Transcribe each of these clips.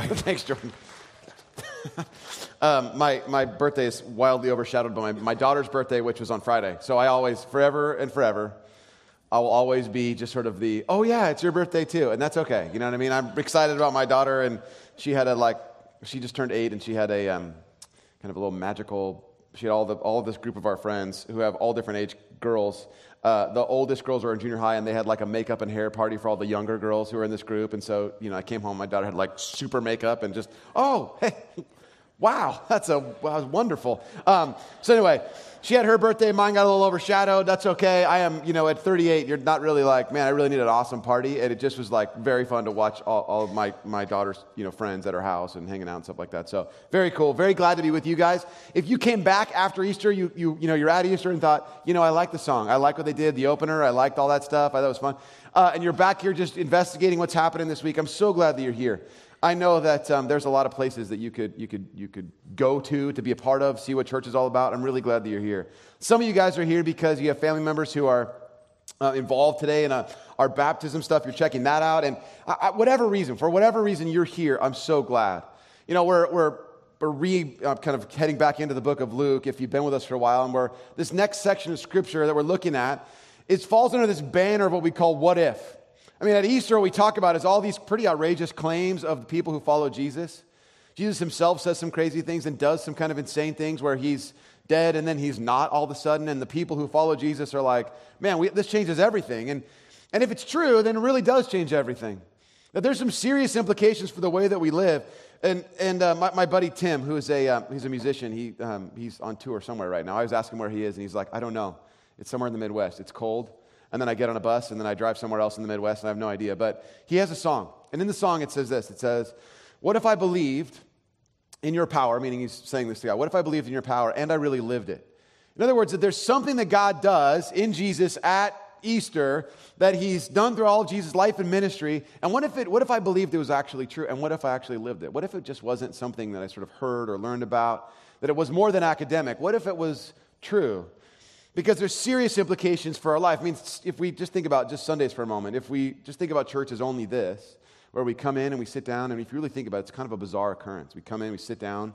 Thanks, Jordan. um, my, my birthday is wildly overshadowed by my, my daughter's birthday, which was on Friday. So I always, forever and forever, I will always be just sort of the, oh yeah, it's your birthday too. And that's okay. You know what I mean? I'm excited about my daughter, and she had a like, she just turned eight, and she had a um, kind of a little magical, she had all, the, all of this group of our friends who have all different age girls. Uh, the oldest girls were in junior high, and they had like a makeup and hair party for all the younger girls who were in this group. And so, you know, I came home, my daughter had like super makeup and just, oh, hey, wow, that's a was wonderful. Um, so anyway, she had her birthday. Mine got a little overshadowed. That's okay. I am, you know, at 38, you're not really like, man, I really need an awesome party. And it just was like very fun to watch all, all of my, my daughter's, you know, friends at her house and hanging out and stuff like that. So very cool. Very glad to be with you guys. If you came back after Easter, you, you, you know, you're at Easter and thought, you know, I like the song. I like what they did, the opener. I liked all that stuff. I thought it was fun. Uh, and you're back here just investigating what's happening this week. I'm so glad that you're here. I know that um, there's a lot of places that you could, you, could, you could go to to be a part of, see what church is all about. I'm really glad that you're here. Some of you guys are here because you have family members who are uh, involved today in uh, our baptism stuff. You're checking that out. And I, I, whatever reason, for whatever reason you're here, I'm so glad. You know, we're, we're, we're re, uh, kind of heading back into the book of Luke if you've been with us for a while. And we're, this next section of scripture that we're looking at, it falls under this banner of what we call what if. I mean, at Easter, what we talk about is all these pretty outrageous claims of the people who follow Jesus. Jesus himself says some crazy things and does some kind of insane things where he's dead and then he's not all of a sudden. And the people who follow Jesus are like, man, we, this changes everything. And, and if it's true, then it really does change everything. That there's some serious implications for the way that we live. And, and uh, my, my, buddy Tim, who is a, uh, he's a musician, he, um, he's on tour somewhere right now. I was asking where he is, and he's like, I don't know. It's somewhere in the Midwest. It's cold and then I get on a bus, and then I drive somewhere else in the Midwest, and I have no idea. But he has a song. And in the song, it says this it says, What if I believed in your power? Meaning he's saying this to God. What if I believed in your power and I really lived it? In other words, that there's something that God does in Jesus at Easter that he's done through all of Jesus' life and ministry. And what if, it, what if I believed it was actually true? And what if I actually lived it? What if it just wasn't something that I sort of heard or learned about? That it was more than academic? What if it was true? Because there's serious implications for our life. I mean, if we just think about just Sundays for a moment, if we just think about church as only this, where we come in and we sit down, and if you really think about it, it's kind of a bizarre occurrence. We come in, we sit down,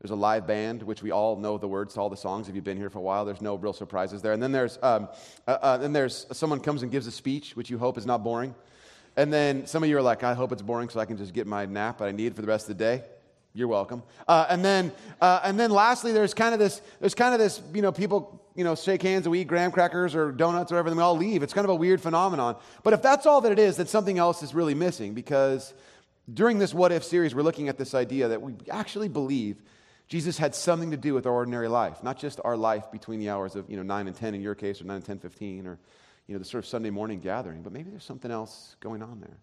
there's a live band, which we all know the words to all the songs. If you've been here for a while, there's no real surprises there. And then there's, um, uh, uh, then there's someone comes and gives a speech, which you hope is not boring. And then some of you are like, I hope it's boring so I can just get my nap that I need for the rest of the day. You're welcome. Uh, and then, uh, and then lastly, there's kind of this, there's kind of this, you know, people, you know, shake hands and we eat graham crackers or donuts or whatever, and we all leave. It's kind of a weird phenomenon. But if that's all that it is, then something else is really missing because during this what if series, we're looking at this idea that we actually believe Jesus had something to do with our ordinary life, not just our life between the hours of, you know, 9 and 10 in your case, or 9 and 10, 15, or, you know, the sort of Sunday morning gathering, but maybe there's something else going on there.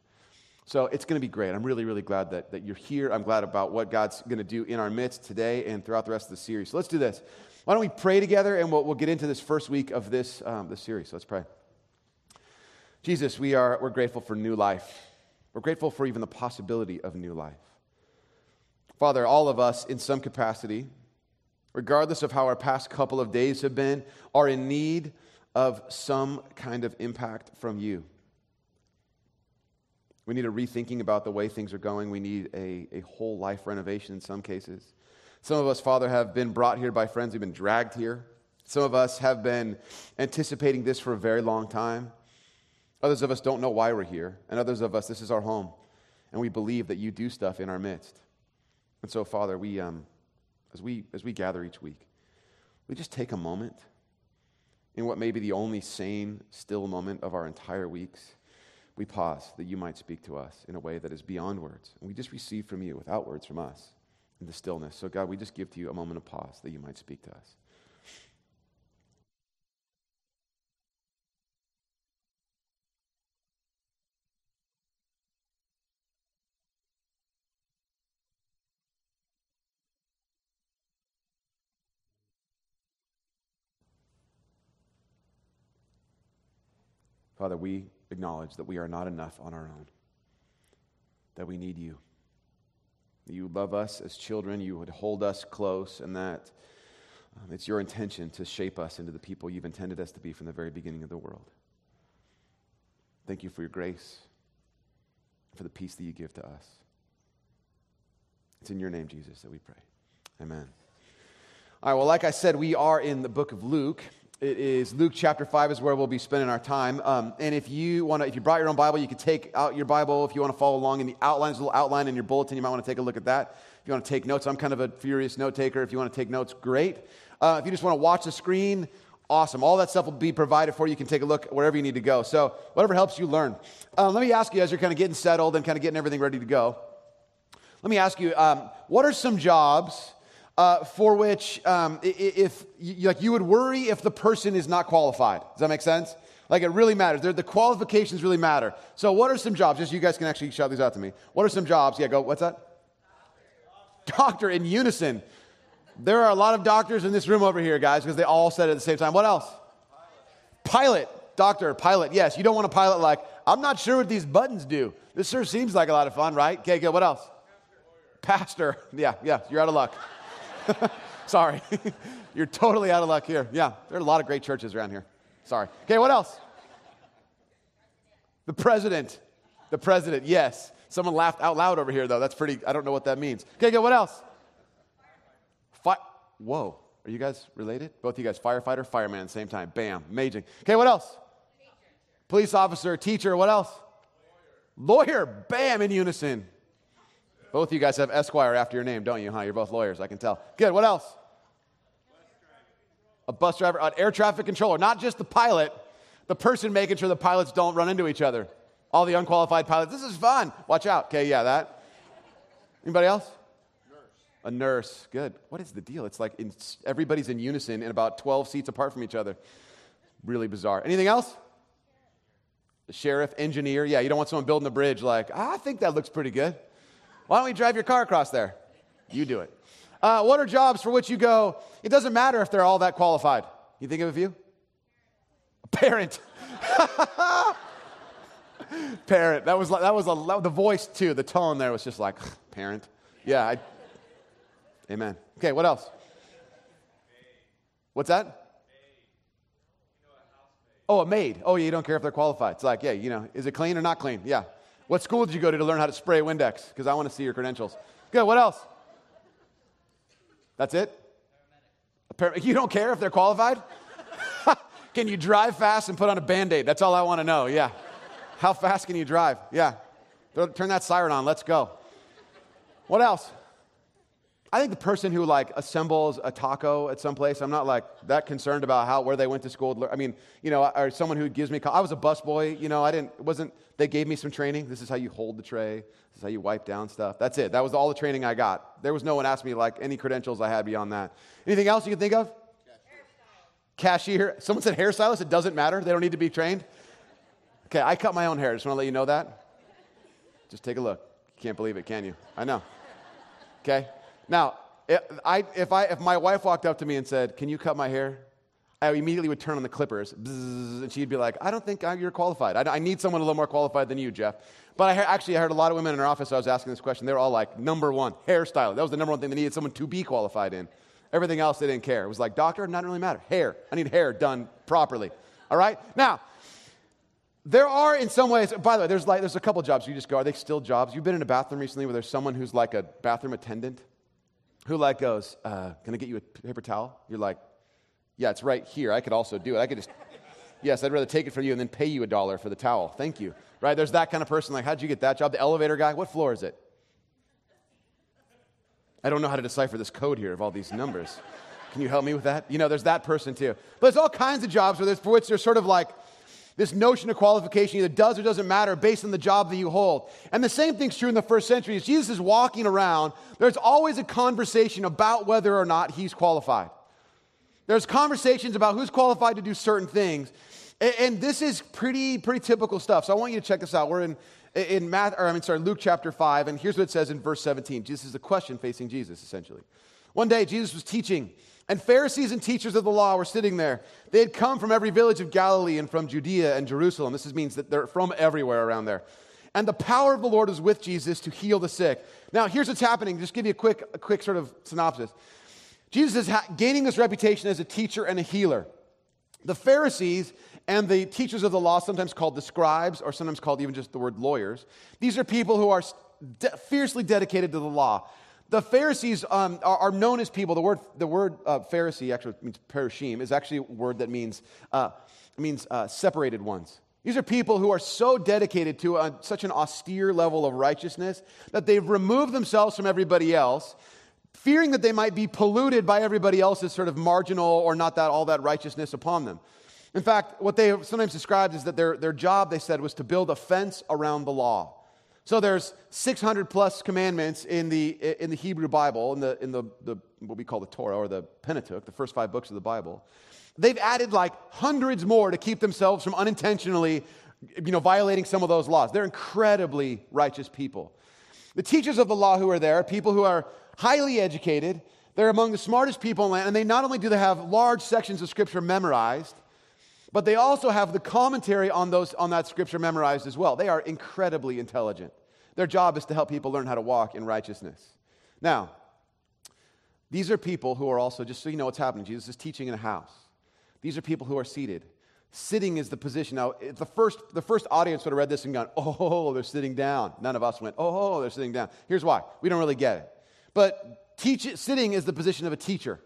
So it's going to be great. I'm really, really glad that, that you're here. I'm glad about what God's going to do in our midst today and throughout the rest of the series. So let's do this. Why don't we pray together and we'll, we'll get into this first week of this, um, this series. So let's pray. Jesus, we are, we're grateful for new life. We're grateful for even the possibility of new life. Father, all of us in some capacity, regardless of how our past couple of days have been, are in need of some kind of impact from you. We need a rethinking about the way things are going. We need a, a whole life renovation in some cases. Some of us, Father, have been brought here by friends. We've been dragged here. Some of us have been anticipating this for a very long time. Others of us don't know why we're here. And others of us, this is our home. And we believe that you do stuff in our midst. And so, Father, we, um, as, we, as we gather each week, we just take a moment in what may be the only sane, still moment of our entire weeks we pause that you might speak to us in a way that is beyond words. And we just receive from you without words from us in the stillness. So, God, we just give to you a moment of pause that you might speak to us. Father, we acknowledge that we are not enough on our own, that we need you. That you love us as children, you would hold us close, and that um, it's your intention to shape us into the people you've intended us to be from the very beginning of the world. Thank you for your grace, for the peace that you give to us. It's in your name, Jesus, that we pray. Amen. All right, well, like I said, we are in the book of Luke. It is Luke chapter 5 is where we'll be spending our time. Um, and if you want to, if you brought your own Bible, you can take out your Bible. If you want to follow along in the outlines, a little outline in your bulletin, you might want to take a look at that. If you want to take notes, I'm kind of a furious note taker. If you want to take notes, great. Uh, if you just want to watch the screen, awesome. All that stuff will be provided for you. You can take a look wherever you need to go. So, whatever helps you learn. Uh, let me ask you, as you're kind of getting settled and kind of getting everything ready to go, let me ask you, um, what are some jobs? Uh, for which um, if like you would worry if the person is not qualified. Does that make sense? Like it really matters. They're, the qualifications really matter. So what are some jobs? Just you guys can actually shout these out to me. What are some jobs? Yeah, go. What's that? Doctor in unison. There are a lot of doctors in this room over here, guys, because they all said it at the same time. What else? Pilot. Doctor, pilot. Yes, you don't want a pilot like, I'm not sure what these buttons do. This sure seems like a lot of fun, right? Okay, good. What else? Pastor. Yeah, yeah, you're out of luck. Sorry. You're totally out of luck here. Yeah, there are a lot of great churches around here. Sorry. Okay, what else? The president. The president, yes. Someone laughed out loud over here, though. That's pretty, I don't know what that means. Okay, good. What else? Fi- Whoa. Are you guys related? Both of you guys, firefighter, fireman, same time. Bam. Amazing. Okay, what else? Police officer, teacher, what else? Lawyer. Lawyer. Bam, in unison. Both of you guys have Esquire after your name, don't you, huh? You're both lawyers, I can tell. Good, what else? A bus driver, an air traffic controller, not just the pilot, the person making sure the pilots don't run into each other. All the unqualified pilots, this is fun. Watch out. Okay, yeah, that. Anybody else? Nurse. A nurse. Good. What is the deal? It's like in, everybody's in unison and about 12 seats apart from each other. Really bizarre. Anything else? The sheriff, engineer. Yeah, you don't want someone building a bridge like, ah, I think that looks pretty good. Why don't we drive your car across there? You do it. Uh, what are jobs for which you go, it doesn't matter if they're all that qualified? You think of a few? A parent. parent. That was, that was a, the voice too. The tone there was just like, parent. Yeah. I, amen. Okay, what else? What's that? Oh, a maid. Oh, yeah, you don't care if they're qualified. It's like, yeah, you know, is it clean or not clean? Yeah. What school did you go to to learn how to spray Windex? Because I want to see your credentials. Good. What else? That's it? Paramedic. You don't care if they're qualified? can you drive fast and put on a band aid? That's all I want to know. Yeah. How fast can you drive? Yeah. Turn that siren on. Let's go. What else? I think the person who like assembles a taco at some place, I'm not like that concerned about how where they went to school. I mean, you know, or someone who gives me. I was a busboy. You know, I didn't. Wasn't. They gave me some training. This is how you hold the tray. This is how you wipe down stuff. That's it. That was all the training I got. There was no one asked me like any credentials I had beyond that. Anything else you can think of? Cashier. Someone said hairstylist. It doesn't matter. They don't need to be trained. Okay, I cut my own hair. Just want to let you know that. Just take a look. You can't believe it, can you? I know. Okay. Now, I, if, I, if my wife walked up to me and said, Can you cut my hair? I immediately would turn on the clippers, and she'd be like, I don't think you're qualified. I, I, need someone a little more qualified than you, Jeff. But I actually I heard a lot of women in our office, I was asking this question, they were all like, number one, hairstyle. That was the number one thing they needed someone to be qualified in. Everything else they didn't care. It was like, doctor, not really matter. Hair. I need hair done properly. All right? Now, there are in some ways, by the way, there's like there's a couple jobs you just go, are they still jobs? You've been in a bathroom recently where there's someone who's like a bathroom attendant who like goes, uh, Can I get you a paper towel? You're like, Yeah, it's right here. I could also do it. I could just, yes, I'd rather take it from you and then pay you a dollar for the towel. Thank you. Right? There's that kind of person. Like, how'd you get that job? The elevator guy? What floor is it? I don't know how to decipher this code here of all these numbers. Can you help me with that? You know, there's that person too. But there's all kinds of jobs where there's, for which there's sort of like, this notion of qualification either does or doesn't matter based on the job that you hold. And the same thing's true in the first century. As Jesus is walking around, there's always a conversation about whether or not he's qualified. There's conversations about who's qualified to do certain things. And, this is pretty, pretty typical stuff. So I want you to check this out. We're in, in Math, or I mean, sorry, Luke chapter 5, and here's what it says in verse 17. This is a question facing Jesus, essentially. One day, Jesus was teaching and Pharisees and teachers of the law were sitting there. They had come from every village of Galilee and from Judea and Jerusalem. This means that they're from everywhere around there. And the power of the Lord was with Jesus to heal the sick. Now, here's what's happening. Just give you a quick, a quick sort of synopsis. Jesus is ha- gaining this reputation as a teacher and a healer. The Pharisees and the teachers of the law, sometimes called the scribes, or sometimes called even just the word lawyers, these are people who are de- fiercely dedicated to the law. The Pharisees um, are, are, known as people. The word, the word uh, Pharisee actually means perishim, is actually a word that means, uh, means uh, separated ones. These are people who are so dedicated to a, such an austere level of righteousness that they've removed themselves from everybody else, fearing that they might be polluted by everybody else's sort of marginal or not that all that righteousness upon them. In fact, what they have sometimes described is that their, their job, they said, was to build a fence around the law. So there's 600 plus commandments in the, in the Hebrew Bible, in, the, in the, the, what we call the Torah or the Pentateuch, the first five books of the Bible. They've added like hundreds more to keep themselves from unintentionally you know, violating some of those laws. They're incredibly righteous people. The teachers of the law who are there, are people who are highly educated, they're among the smartest people in land, and they not only do they have large sections of scripture memorized, but they also have the commentary on, those, on that scripture memorized as well. They are incredibly intelligent. Their job is to help people learn how to walk in righteousness. Now, these are people who are also, just so you know what's happening, Jesus is teaching in a house. These are people who are seated. Sitting is the position. Now, the first, the first audience would have read this and gone, oh, they're sitting down. None of us went, oh, they're sitting down. Here's why. We don't really get it. But teach, sitting is the position of a teacher.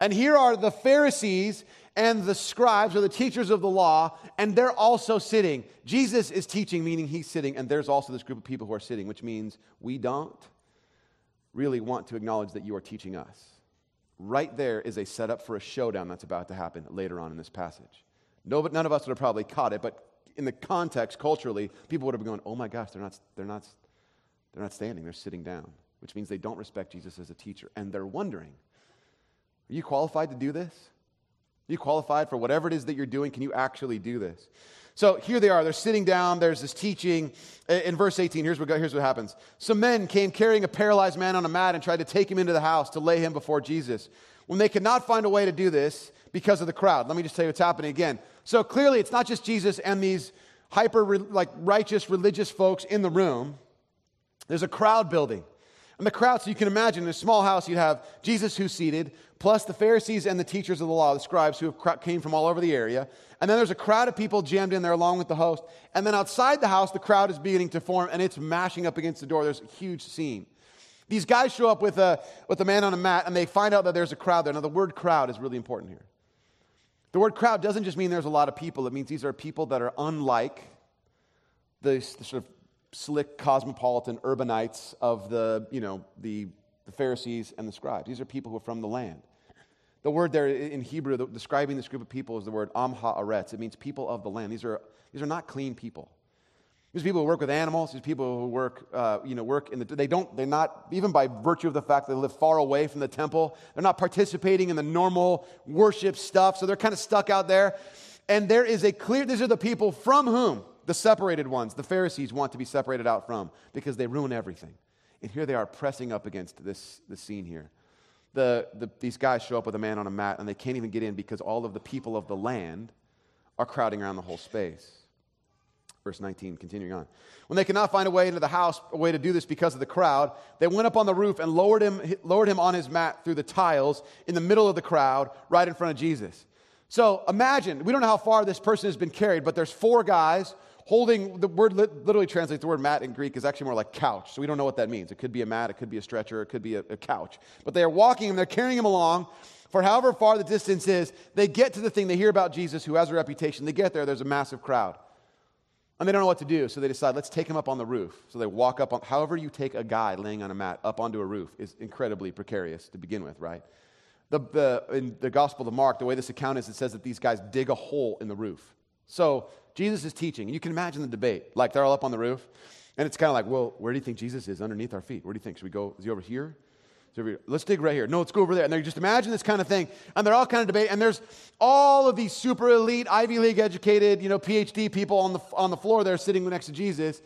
And here are the Pharisees and the scribes or the teachers of the law, and they're also sitting. Jesus is teaching, meaning he's sitting, and there's also this group of people who are sitting, which means we don't really want to acknowledge that you are teaching us. Right there is a setup for a showdown that's about to happen later on in this passage. No, but none of us would have probably caught it, but in the context, culturally, people would have been going, oh my gosh, they're not, they're not, they're not standing, they're sitting down, which means they don't respect Jesus as a teacher. And they're wondering, are you qualified to do this? Are you qualified for whatever it is that you're doing? Can you actually do this? So here they are. They're sitting down. There's this teaching. In verse 18, here's what, here's what happens. Some men came carrying a paralyzed man on a mat and tried to take him into the house to lay him before Jesus. When they could not find a way to do this because of the crowd, let me just tell you what's happening again. So clearly, it's not just Jesus and these hyper like righteous religious folks in the room. There's a crowd building. And the crowd, so you can imagine, in a small house, you'd have Jesus who's seated, plus the Pharisees and the teachers of the law, the scribes who came from all over the area. And then there's a crowd of people jammed in there along with the host. And then outside the house, the crowd is beginning to form and it's mashing up against the door. There's a huge scene. These guys show up with a, with a man on a mat and they find out that there's a crowd there. Now, the word crowd is really important here. The word crowd doesn't just mean there's a lot of people, it means these are people that are unlike the, the sort of slick cosmopolitan urbanites of the, you know, the, the Pharisees and the scribes. These are people who are from the land. The word there in Hebrew the, describing this group of people is the word am haaretz. It means people of the land. These are, these are not clean people. These people who work with animals. These people who work, uh, you know, work in the. They don't. They're not even by virtue of the fact that they live far away from the temple. They're not participating in the normal worship stuff. So they're kind of stuck out there. And there is a clear. These are the people from whom the separated ones, the Pharisees, want to be separated out from because they ruin everything. And here they are pressing up against this, this scene here. The, the, these guys show up with a man on a mat and they can't even get in because all of the people of the land are crowding around the whole space. Verse 19, continuing on. When they could not find a way into the house, a way to do this because of the crowd, they went up on the roof and lowered him, lowered him on his mat through the tiles in the middle of the crowd, right in front of Jesus. So imagine, we don't know how far this person has been carried, but there's four guys holding the word literally translates the word mat in Greek is actually more like couch. So we don't know what that means. It could be a mat, it could be a stretcher, it could be a, a couch. But they are walking and they're carrying him along for however far the distance is. They get to the thing, they hear about Jesus who has a reputation. They get there, there's a massive crowd. And they don't know what to do, so they decide, let's take him up on the roof. So they walk up on, however, you take a guy laying on a mat up onto a roof is incredibly precarious to begin with, right? The, the, in the Gospel of Mark, the way this account is, it says that these guys dig a hole in the roof. So Jesus is teaching. You can imagine the debate. Like they're all up on the roof, and it's kind of like, well, where do you think Jesus is underneath our feet? Where do you think? Should we go? Is he over here? Let's dig right here. No, let's go over there. And they just imagine this kind of thing. And they're all kind of debate. And there's all of these super elite, Ivy League educated, you know, PhD people on the, on the floor there sitting next to Jesus.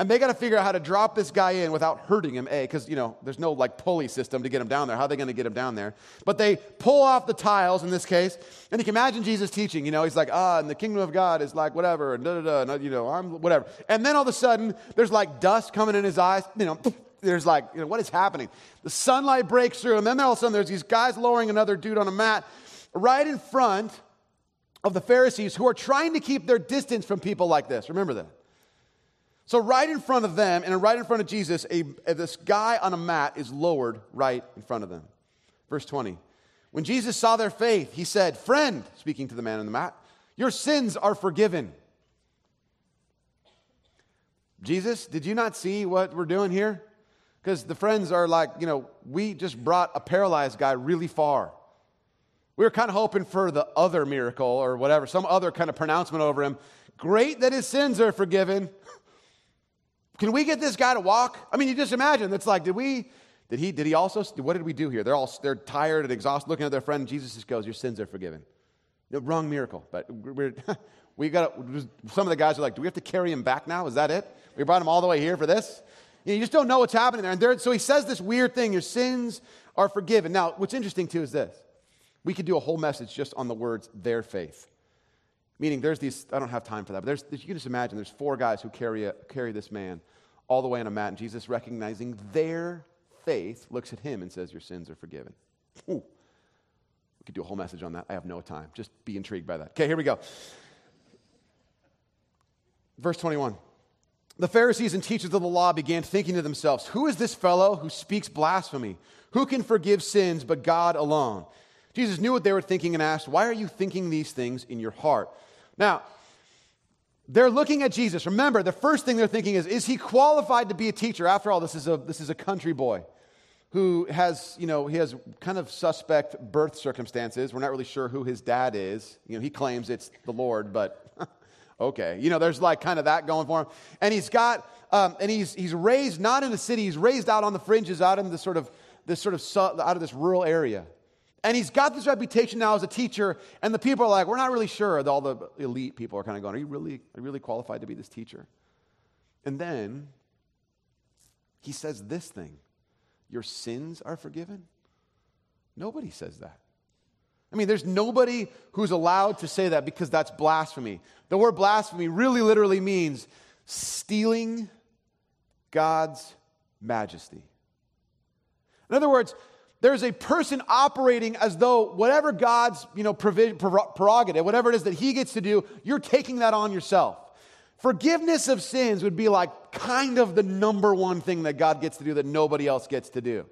And they got to figure out how to drop this guy in without hurting him, A, because, you know, there's no like pulley system to get him down there. How are they going to get him down there? But they pull off the tiles in this case. And you can imagine Jesus teaching, you know, he's like, ah, and the kingdom of God is like whatever, and da da da, you know, I'm whatever. And then all of a sudden, there's like dust coming in his eyes, you know, there's like, you know, what is happening? The sunlight breaks through, and then all of a sudden, there's these guys lowering another dude on a mat right in front of the Pharisees who are trying to keep their distance from people like this. Remember that. So, right in front of them and right in front of Jesus, a, this guy on a mat is lowered right in front of them. Verse 20. When Jesus saw their faith, he said, Friend, speaking to the man on the mat, your sins are forgiven. Jesus, did you not see what we're doing here? Because the friends are like, you know, we just brought a paralyzed guy really far. We were kind of hoping for the other miracle or whatever, some other kind of pronouncement over him. Great that his sins are forgiven. Can we get this guy to walk? I mean, you just imagine. It's like, did we, did he, did he also, what did we do here? They're all, they're tired and exhausted looking at their friend. Jesus just goes, your sins are forgiven. The wrong miracle. But we're, we got some of the guys are like, do we have to carry him back now? Is that it? We brought him all the way here for this? You, just don't know what's happening there. And so he says this weird thing your sins are forgiven. Now, what's interesting too is this we could do a whole message just on the words their faith. Meaning, there's these, I don't have time for that, but there's, you can just imagine there's four guys who carry, a, carry this man all the way on a mat, and Jesus, recognizing their faith, looks at him and says, Your sins are forgiven. Ooh. We could do a whole message on that. I have no time. Just be intrigued by that. Okay, here we go. Verse 21. The Pharisees and teachers of the law began thinking to themselves, Who is this fellow who speaks blasphemy? Who can forgive sins but God alone? Jesus knew what they were thinking and asked, Why are you thinking these things in your heart? Now, they're looking at Jesus. Remember, the first thing they're thinking is, Is he qualified to be a teacher? After all, this is a, this is a country boy who has, you know, he has kind of suspect birth circumstances. We're not really sure who his dad is. You know, he claims it's the Lord, but okay. You know, there's like kind of that going for him. And he's got, um, and he's, he's raised not in the city, he's raised out on the fringes, out in this sort of, this sort of, out of this rural area. And he's got this reputation now as a teacher, and the people are like, we're not really sure. All the elite people are kind of going, are you really, are you really qualified to be this teacher? And then he says this thing Your sins are forgiven? Nobody says that. I mean, there's nobody who's allowed to say that because that's blasphemy. The word blasphemy really literally means stealing God's majesty. In other words, there's a person operating as though whatever God's you know, prerogative, whatever it is that he gets to do, you're taking that on yourself. Forgiveness of sins would be like kind of the number one thing that God gets to do that nobody else gets to do.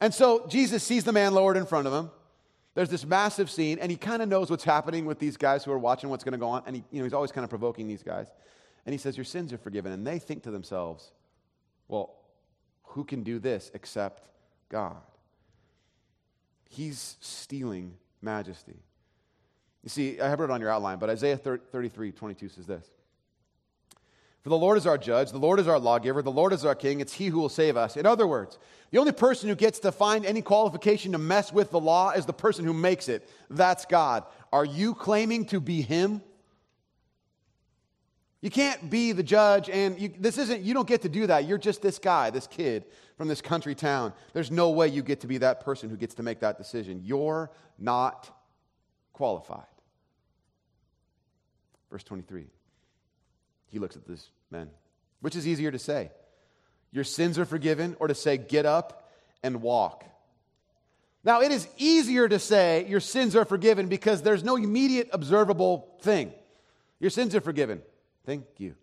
And so Jesus sees the man lowered in front of him. There's this massive scene, and he kind of knows what's happening with these guys who are watching what's going to go on. And he, you know, he's always kind of provoking these guys. And he says, Your sins are forgiven. And they think to themselves, Well, who can do this except God? He's stealing majesty. You see, I have it on your outline, but Isaiah 33 22 says this for the Lord is our judge, the Lord is our lawgiver, the Lord is our king. It's he who will save us. In other words, the only person who gets to find any qualification to mess with the law is the person who makes it. That's God. Are you claiming to be him? You can't be the judge, and you, this isn't, you don't get to do that. You're just this guy, this kid from this country town. There's no way you get to be that person who gets to make that decision. You're not qualified. Verse 23. He looks at this man. Which is easier to say? Your sins are forgiven, or to say, get up and walk? Now, it is easier to say your sins are forgiven because there's no immediate observable thing. Your sins are forgiven. Thank you.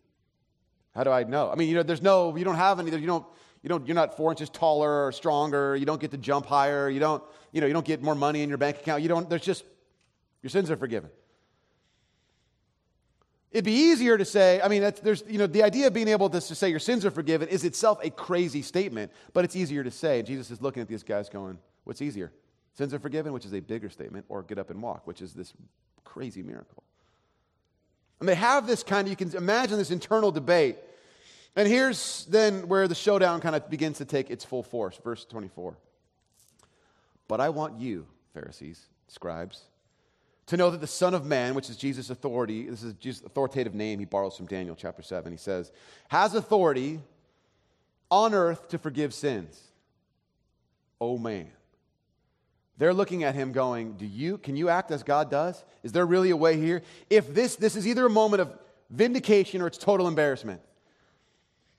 How do I know? I mean, you know, there's no, you don't have any, you don't, you don't, you're not four inches taller or stronger. You don't get to jump higher. You don't, you know, you don't get more money in your bank account. You don't, there's just, your sins are forgiven. It'd be easier to say, I mean, that's there's, you know, the idea of being able to, to say your sins are forgiven is itself a crazy statement, but it's easier to say. Jesus is looking at these guys going, what's easier? Sins are forgiven, which is a bigger statement, or get up and walk, which is this crazy miracle. And they have this kind of, you can imagine this internal debate. And here's then where the showdown kind of begins to take its full force. Verse 24. But I want you, Pharisees, scribes, to know that the Son of Man, which is Jesus' authority, this is Jesus' authoritative name he borrows from Daniel chapter 7. He says, has authority on earth to forgive sins. Oh man. They're looking at him going, Do you can you act as God does? Is there really a way here? If this this is either a moment of vindication or it's total embarrassment.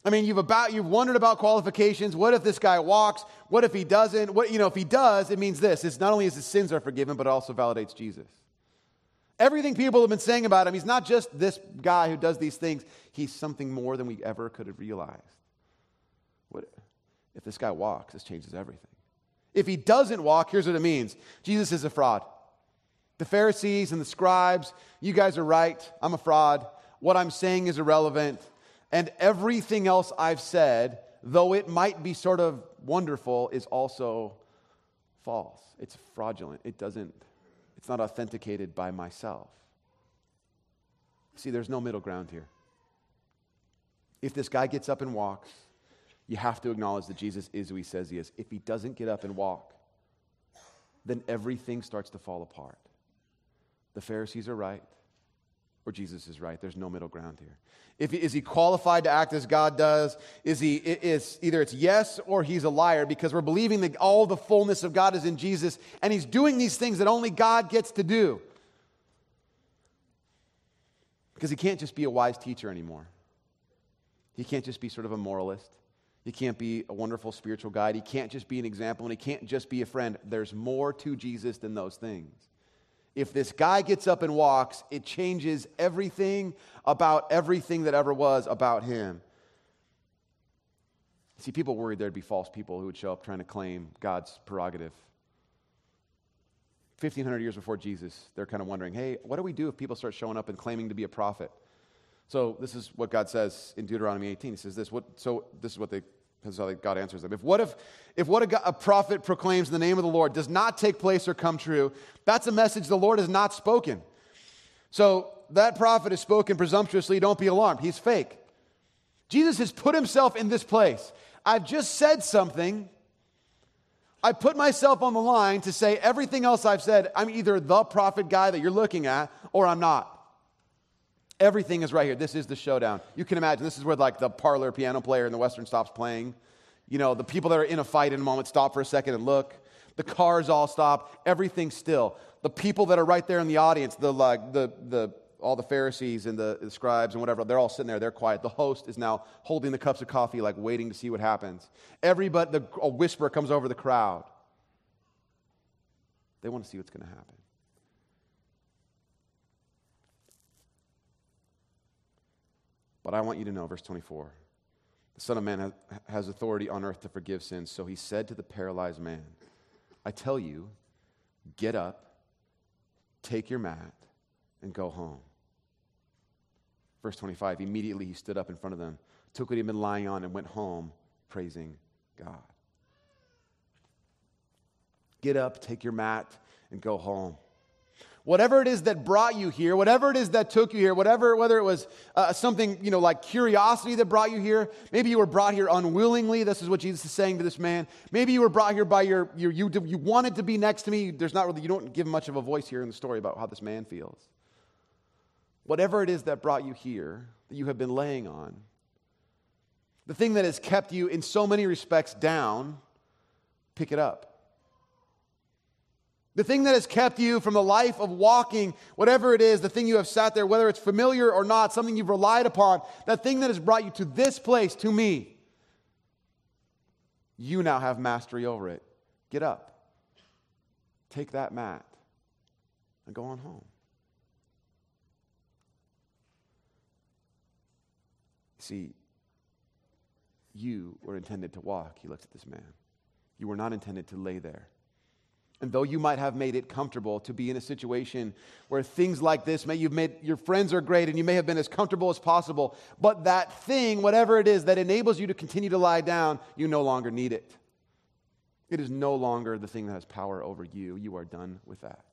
I mean, you've about you've wondered about qualifications. What if this guy walks? What if he doesn't? What you know, if he does, it means this. It's not only is his sins are forgiven, but it also validates Jesus. Everything people have been saying about him, he's not just this guy who does these things, he's something more than we ever could have realized. What, if this guy walks, this changes everything. If he doesn't walk, here's what it means Jesus is a fraud. The Pharisees and the scribes, you guys are right. I'm a fraud. What I'm saying is irrelevant. And everything else I've said, though it might be sort of wonderful, is also false. It's fraudulent. It doesn't, it's not authenticated by myself. See, there's no middle ground here. If this guy gets up and walks, you have to acknowledge that Jesus is who he says he is. If he doesn't get up and walk, then everything starts to fall apart. The Pharisees are right, or Jesus is right. There's no middle ground here. If is he qualified to act as God does? Is he is either it's yes or he's a liar because we're believing that all the fullness of God is in Jesus and he's doing these things that only God gets to do. Because he can't just be a wise teacher anymore. He can't just be sort of a moralist. He can't be a wonderful spiritual guide. He can't just be an example and he can't just be a friend. There's more to Jesus than those things if this guy gets up and walks, it changes everything about everything that ever was about him. See, people worried there'd be false people who would show up trying to claim God's prerogative. 1500 years before Jesus, they're kind of wondering, hey, what do we do if people start showing up and claiming to be a prophet? So, this is what God says in Deuteronomy 18. He says this. What, so, this is what they that's how God answers them. If what if, if what a, a prophet proclaims in the name of the Lord does not take place or come true, that's a message the Lord has not spoken. So that prophet has spoken presumptuously. Don't be alarmed. He's fake. Jesus has put himself in this place. I've just said something. I put myself on the line to say everything else I've said. I'm either the prophet guy that you're looking at or I'm not. Everything is right here. This is the showdown. You can imagine this is where like the parlor piano player in the Western stops playing. You know, the people that are in a fight in a moment stop for a second and look. The cars all stop. Everything's still. The people that are right there in the audience, the like the the all the Pharisees and the, the scribes and whatever, they're all sitting there. They're quiet. The host is now holding the cups of coffee, like waiting to see what happens. Everybody, the, a whisper comes over the crowd. They want to see what's going to happen. But I want you to know, verse 24 the Son of Man has authority on earth to forgive sins. So he said to the paralyzed man, I tell you, get up, take your mat, and go home. Verse 25 Immediately he stood up in front of them, took what he had been lying on, and went home praising God. Get up, take your mat, and go home whatever it is that brought you here, whatever it is that took you here, whatever, whether it was uh, something, you know, like curiosity that brought you here, maybe you were brought here unwillingly. This is what Jesus is saying to this man. Maybe you were brought here by your, your you, you wanted to be next to me. There's not really, you don't give much of a voice here in the story about how this man feels. Whatever it is that brought you here, that you have been laying on, the thing that has kept you in so many respects down, pick it up. The thing that has kept you from the life of walking, whatever it is, the thing you have sat there, whether it's familiar or not, something you've relied upon, that thing that has brought you to this place, to me, you now have mastery over it. Get up, take that mat, and go on home. See, you were intended to walk, he looks at this man. You were not intended to lay there. And though you might have made it comfortable to be in a situation where things like this, may you've made your friends are great and you may have been as comfortable as possible, but that thing, whatever it is that enables you to continue to lie down, you no longer need it. It is no longer the thing that has power over you. You are done with that.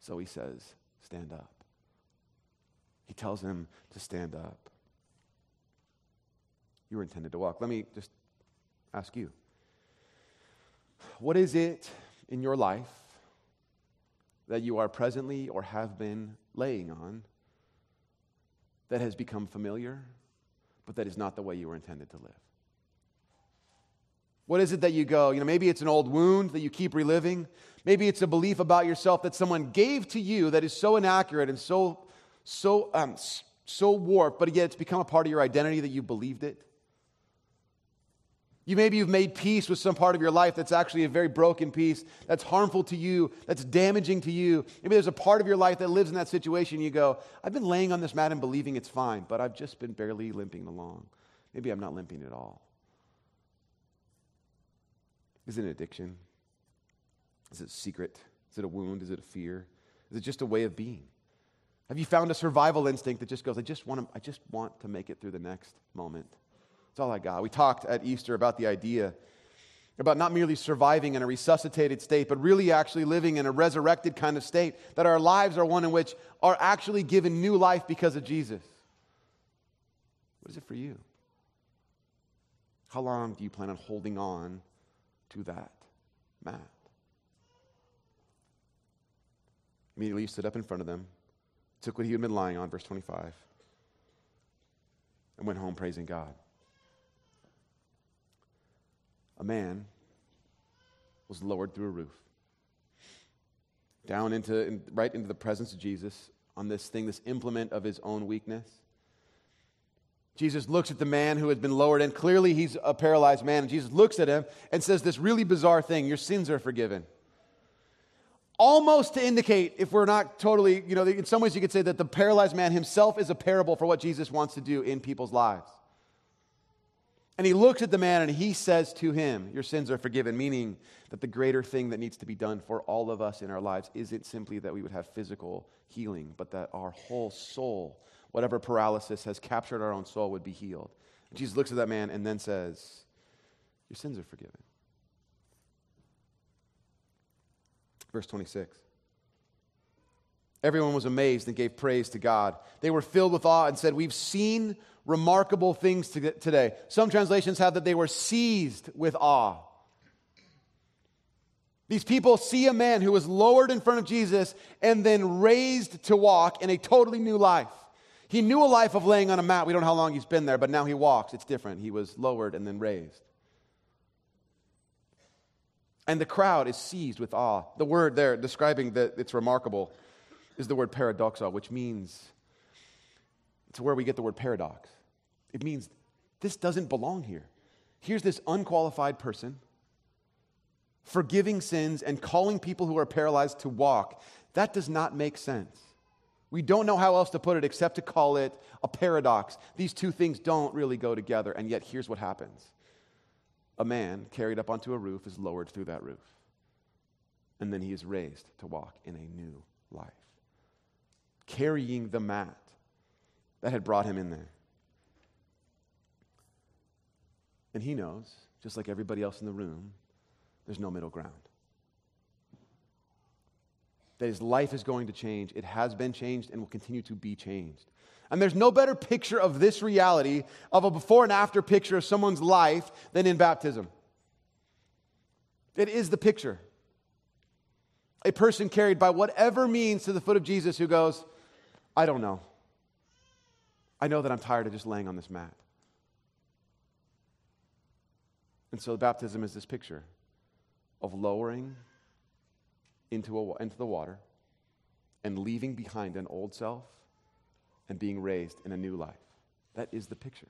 So he says, Stand up. He tells him to stand up. You were intended to walk. Let me just ask you what is it in your life that you are presently or have been laying on that has become familiar, but that is not the way you were intended to live? What is it that you go, you know, maybe it's an old wound that you keep reliving. Maybe it's a belief about yourself that someone gave to you that is so inaccurate and so, so, um, so warped, but yet it's become a part of your identity that you believed it. You maybe you've made peace with some part of your life that's actually a very broken piece, that's harmful to you, that's damaging to you. Maybe there's a part of your life that lives in that situation. You go, I've been laying on this mat and believing it's fine, but I've just been barely limping along. Maybe I'm not limping at all. Is it an addiction? Is it a secret? Is it a wound? Is it a fear? Is it just a way of being? Have you found a survival instinct that just goes, I just want to, I just want to make it through the next moment? That's all I got. We talked at Easter about the idea about not merely surviving in a resuscitated state, but really actually living in a resurrected kind of state, that our lives are one in which are actually given new life because of Jesus. What is it for you? How long do you plan on holding on to that mat? Immediately he stood up in front of them, took what he had been lying on, verse 25, and went home praising God a man was lowered through a roof down into in, right into the presence of Jesus on this thing, this implement of his own weakness. Jesus looks at the man who had been lowered, and clearly he's a paralyzed man. And Jesus looks at him and says this really bizarre thing Your sins are forgiven. Almost to indicate, if we're not totally, you know, in some ways you could say that the paralyzed man himself is a parable for what Jesus wants to do in people's lives. And he looks at the man and he says to him, Your sins are forgiven, meaning that the greater thing that needs to be done for all of us in our lives isn't simply that we would have physical healing, but that our whole soul, whatever paralysis has captured our own soul, would be healed. And Jesus looks at that man and then says, Your sins are forgiven. Verse 26. Everyone was amazed and gave praise to God. They were filled with awe and said, We've seen remarkable things today. Some translations have that they were seized with awe. These people see a man who was lowered in front of Jesus and then raised to walk in a totally new life. He knew a life of laying on a mat. We don't know how long he's been there, but now he walks. It's different. He was lowered and then raised. And the crowd is seized with awe. The word there describing that it's remarkable is the word paradoxo, which means it's where we get the word paradox. It means this doesn't belong here. Here's this unqualified person forgiving sins and calling people who are paralyzed to walk. That does not make sense. We don't know how else to put it except to call it a paradox. These two things don't really go together, and yet here's what happens a man carried up onto a roof is lowered through that roof, and then he is raised to walk in a new life, carrying the mat that had brought him in there. And he knows, just like everybody else in the room, there's no middle ground. That his life is going to change. It has been changed and will continue to be changed. And there's no better picture of this reality, of a before and after picture of someone's life, than in baptism. It is the picture. A person carried by whatever means to the foot of Jesus who goes, I don't know. I know that I'm tired of just laying on this mat. And so baptism is this picture of lowering into, a, into the water and leaving behind an old self and being raised in a new life. That is the picture.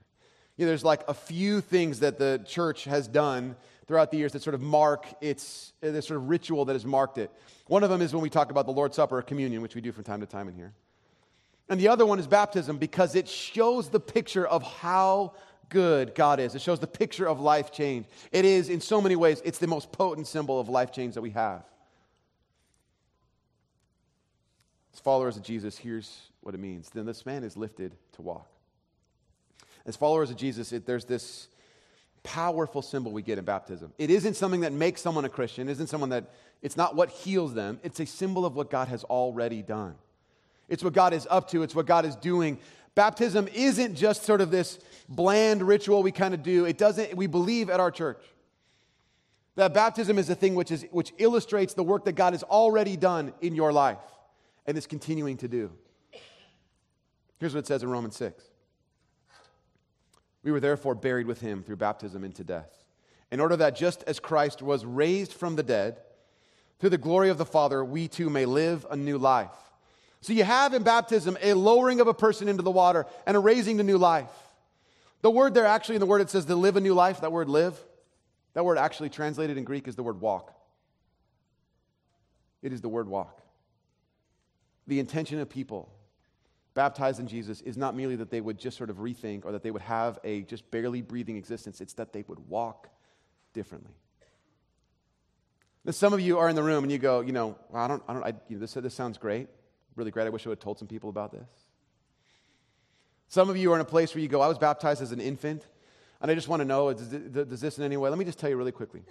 You know, there's like a few things that the church has done throughout the years that sort of mark its uh, this sort of ritual that has marked it. One of them is when we talk about the Lord's Supper or communion, which we do from time to time in here. And the other one is baptism because it shows the picture of how good God is. It shows the picture of life change. It is, in so many ways, it's the most potent symbol of life change that we have. As followers of Jesus, here's what it means. Then this man is lifted to walk. As followers of Jesus, it, there's this powerful symbol we get in baptism. It isn't something that makes someone a Christian, it isn't someone that, it's not what heals them. It's a symbol of what God has already done. It's what God is up to, it's what God is doing Baptism isn't just sort of this bland ritual we kind of do. It doesn't, we believe at our church that baptism is a thing which, is, which illustrates the work that God has already done in your life and is continuing to do. Here's what it says in Romans 6. We were therefore buried with him through baptism into death, in order that just as Christ was raised from the dead, through the glory of the Father, we too may live a new life. So you have in baptism a lowering of a person into the water and a raising to new life. The word there, actually, in the word it says to live a new life, that word live, That word actually translated in Greek is the word walk. It is the word walk. The intention of people baptized in Jesus is not merely that they would just sort of rethink or that they would have a just barely breathing existence, it's that they would walk differently. Now, some of you are in the room and you go, you know, I don't, I don't, I, you know, this, this sounds great, really great. I wish I would have told some people about this. Some of you are in a place where you go, I was baptized as an infant, and I just want to know, does, this in any way? Let me just tell you really quickly.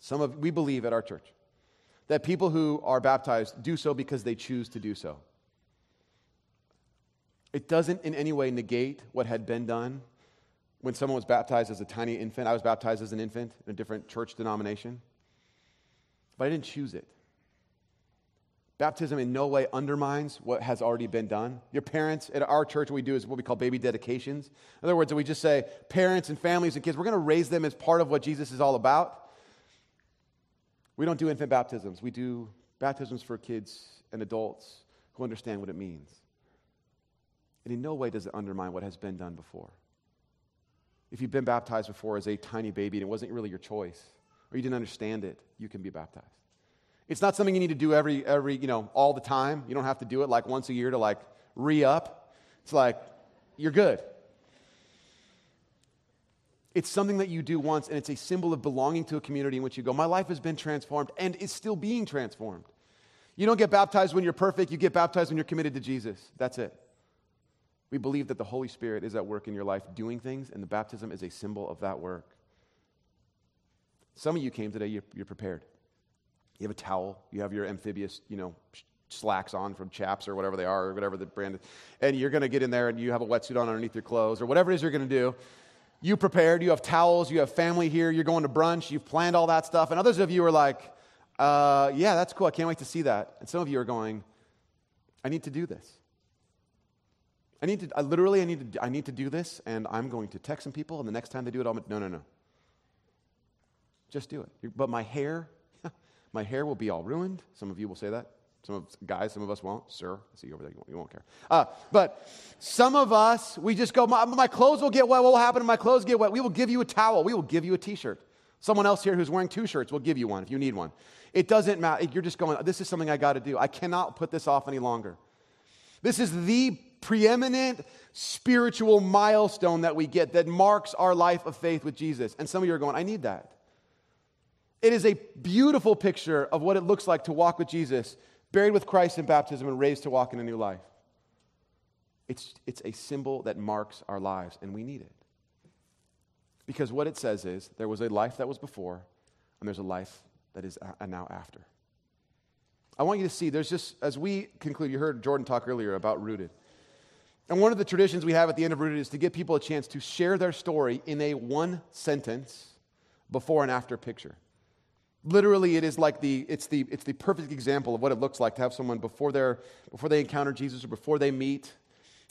Some of, we believe at our church that people who are baptized do so because they choose to do so. It doesn't in any way negate what had been done when someone was baptized as a tiny infant. I was baptized as an infant in a different church denomination, but I didn't choose it. Baptism in no way undermines what has already been done. Your parents, at our church, what we do is what we call baby dedications. In other words, we just say, parents and families and kids, we're going to raise them as part of what Jesus is all about. We don't do infant baptisms, we do baptisms for kids and adults who understand what it means. And in no way does it undermine what has been done before. If you've been baptized before as a tiny baby and it wasn't really your choice, or you didn't understand it, you can be baptized. It's not something you need to do every, every, you know, all the time. You don't have to do it like once a year to like re up. It's like, you're good. It's something that you do once, and it's a symbol of belonging to a community in which you go, My life has been transformed and is still being transformed. You don't get baptized when you're perfect, you get baptized when you're committed to Jesus. That's it. We believe that the Holy Spirit is at work in your life doing things, and the baptism is a symbol of that work. Some of you came today, you're, you're prepared. You have a towel, you have your amphibious, you know, slacks on from Chaps or whatever they are, or whatever the brand is, and you're going to get in there and you have a wetsuit on underneath your clothes, or whatever it is you're going to do. You prepared, you have towels, you have family here, you're going to brunch, you've planned all that stuff, and others of you are like, uh, yeah, that's cool, I can't wait to see that. And some of you are going, I need to do this. I need to, I literally, I need to, I need to do this, and I'm going to text some people, and the next time they do it, I'll, no, no, no. Just do it. But my hair, my hair will be all ruined. Some of you will say that. Some of guys, some of us won't. Sir, I see you over there. You won't, you won't care. Uh, but some of us, we just go, my, my clothes will get wet. What will happen if my clothes get wet? We will give you a towel. We will give you a t-shirt. Someone else here who's wearing two shirts will give you one if you need one. It doesn't matter. You're just going, this is something I got to do. I cannot put this off any longer. This is the preeminent spiritual milestone that we get that marks our life of faith with Jesus. And some of you are going, I need that. It is a beautiful picture of what it looks like to walk with Jesus, buried with Christ in baptism, and raised to walk in a new life. It's, it's a symbol that marks our lives, and we need it. Because what it says is there was a life that was before, and there's a life that is a, now after. I want you to see, there's just, as we conclude, you heard Jordan talk earlier about rooted. And one of the traditions we have at the end of Rooted is to give people a chance to share their story in a one sentence before and after picture. Literally, it is like the, it's the, it's the perfect example of what it looks like to have someone before, they before they encounter Jesus or before they meet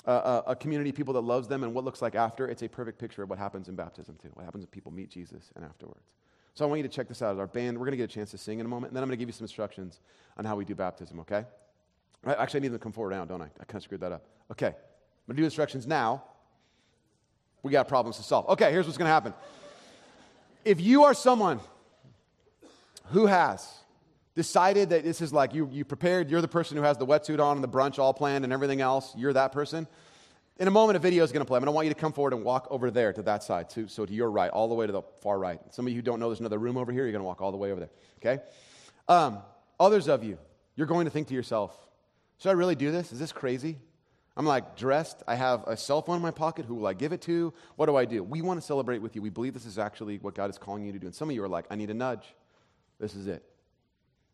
a, a community of people that loves them and what looks like after. It's a perfect picture of what happens in baptism, too. What happens when people meet Jesus and afterwards. So I want you to check this out. Our band, we're going to get a chance to sing in a moment, and then I'm going to give you some instructions on how we do baptism, okay? Actually, I need them to come forward now, don't I? I kind of screwed that up. Okay. I'm going to do instructions now. We got problems to solve. Okay, here's what's going to happen. If you are someone who has decided that this is like you, you prepared, you're the person who has the wetsuit on and the brunch all planned and everything else, you're that person. In a moment, a video is going to play. I'm going to want you to come forward and walk over there to that side, so to your right, all the way to the far right. Some of you who don't know there's another room over here, you're going to walk all the way over there, okay? Um, others of you, you're going to think to yourself, should I really do this? Is this crazy? I'm like dressed. I have a cell phone in my pocket. Who will I give it to? What do I do? We want to celebrate with you. We believe this is actually what God is calling you to do. And some of you are like, I need a nudge. This is it.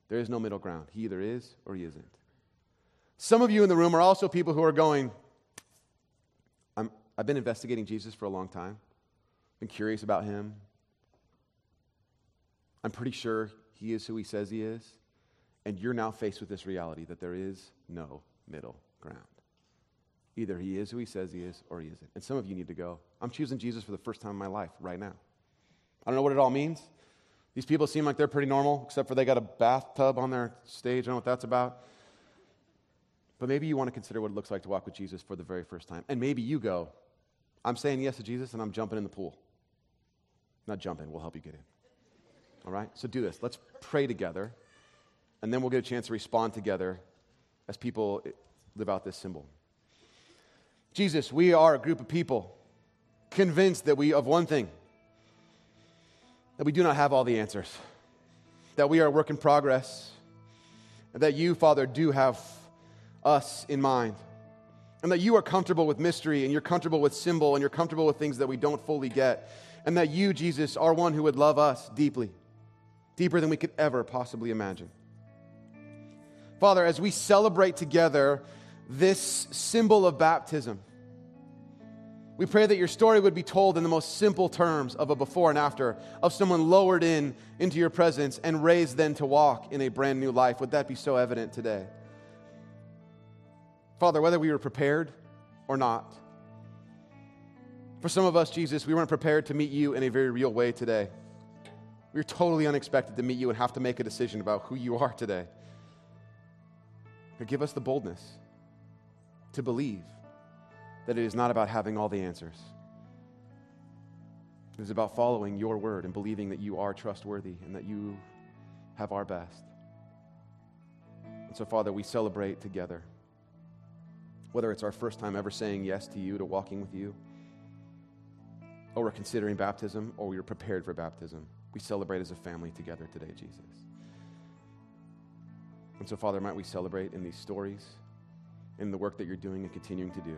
There is no middle ground. He either is or he isn't. Some of you in the room are also people who are going, i have been investigating Jesus for a long time, been curious about him. I'm pretty sure he is who he says he is. And you're now faced with this reality that there is no middle ground. Either he is who he says he is or he isn't. And some of you need to go, I'm choosing Jesus for the first time in my life right now. I don't know what it all means. These people seem like they're pretty normal, except for they got a bathtub on their stage. I don't know what that's about. But maybe you want to consider what it looks like to walk with Jesus for the very first time. And maybe you go, I'm saying yes to Jesus and I'm jumping in the pool. Not jumping, we'll help you get in. All right? So do this. Let's pray together, and then we'll get a chance to respond together as people live out this symbol. Jesus, we are a group of people convinced that we of one thing that we do not have all the answers, that we are a work in progress, and that you, Father, do have us in mind, and that you are comfortable with mystery, and you're comfortable with symbol, and you're comfortable with things that we don't fully get, and that you, Jesus, are one who would love us deeply, deeper than we could ever possibly imagine. Father, as we celebrate together this symbol of baptism, we pray that your story would be told in the most simple terms of a before and after, of someone lowered in into your presence and raised then to walk in a brand new life. Would that be so evident today? Father, whether we were prepared or not, for some of us, Jesus, we weren't prepared to meet you in a very real way today. We were totally unexpected to meet you and have to make a decision about who you are today. But give us the boldness to believe that it is not about having all the answers. It is about following your word and believing that you are trustworthy and that you have our best. And so, Father, we celebrate together. Whether it's our first time ever saying yes to you, to walking with you, or we're considering baptism, or we are prepared for baptism, we celebrate as a family together today, Jesus. And so, Father, might we celebrate in these stories, in the work that you're doing and continuing to do.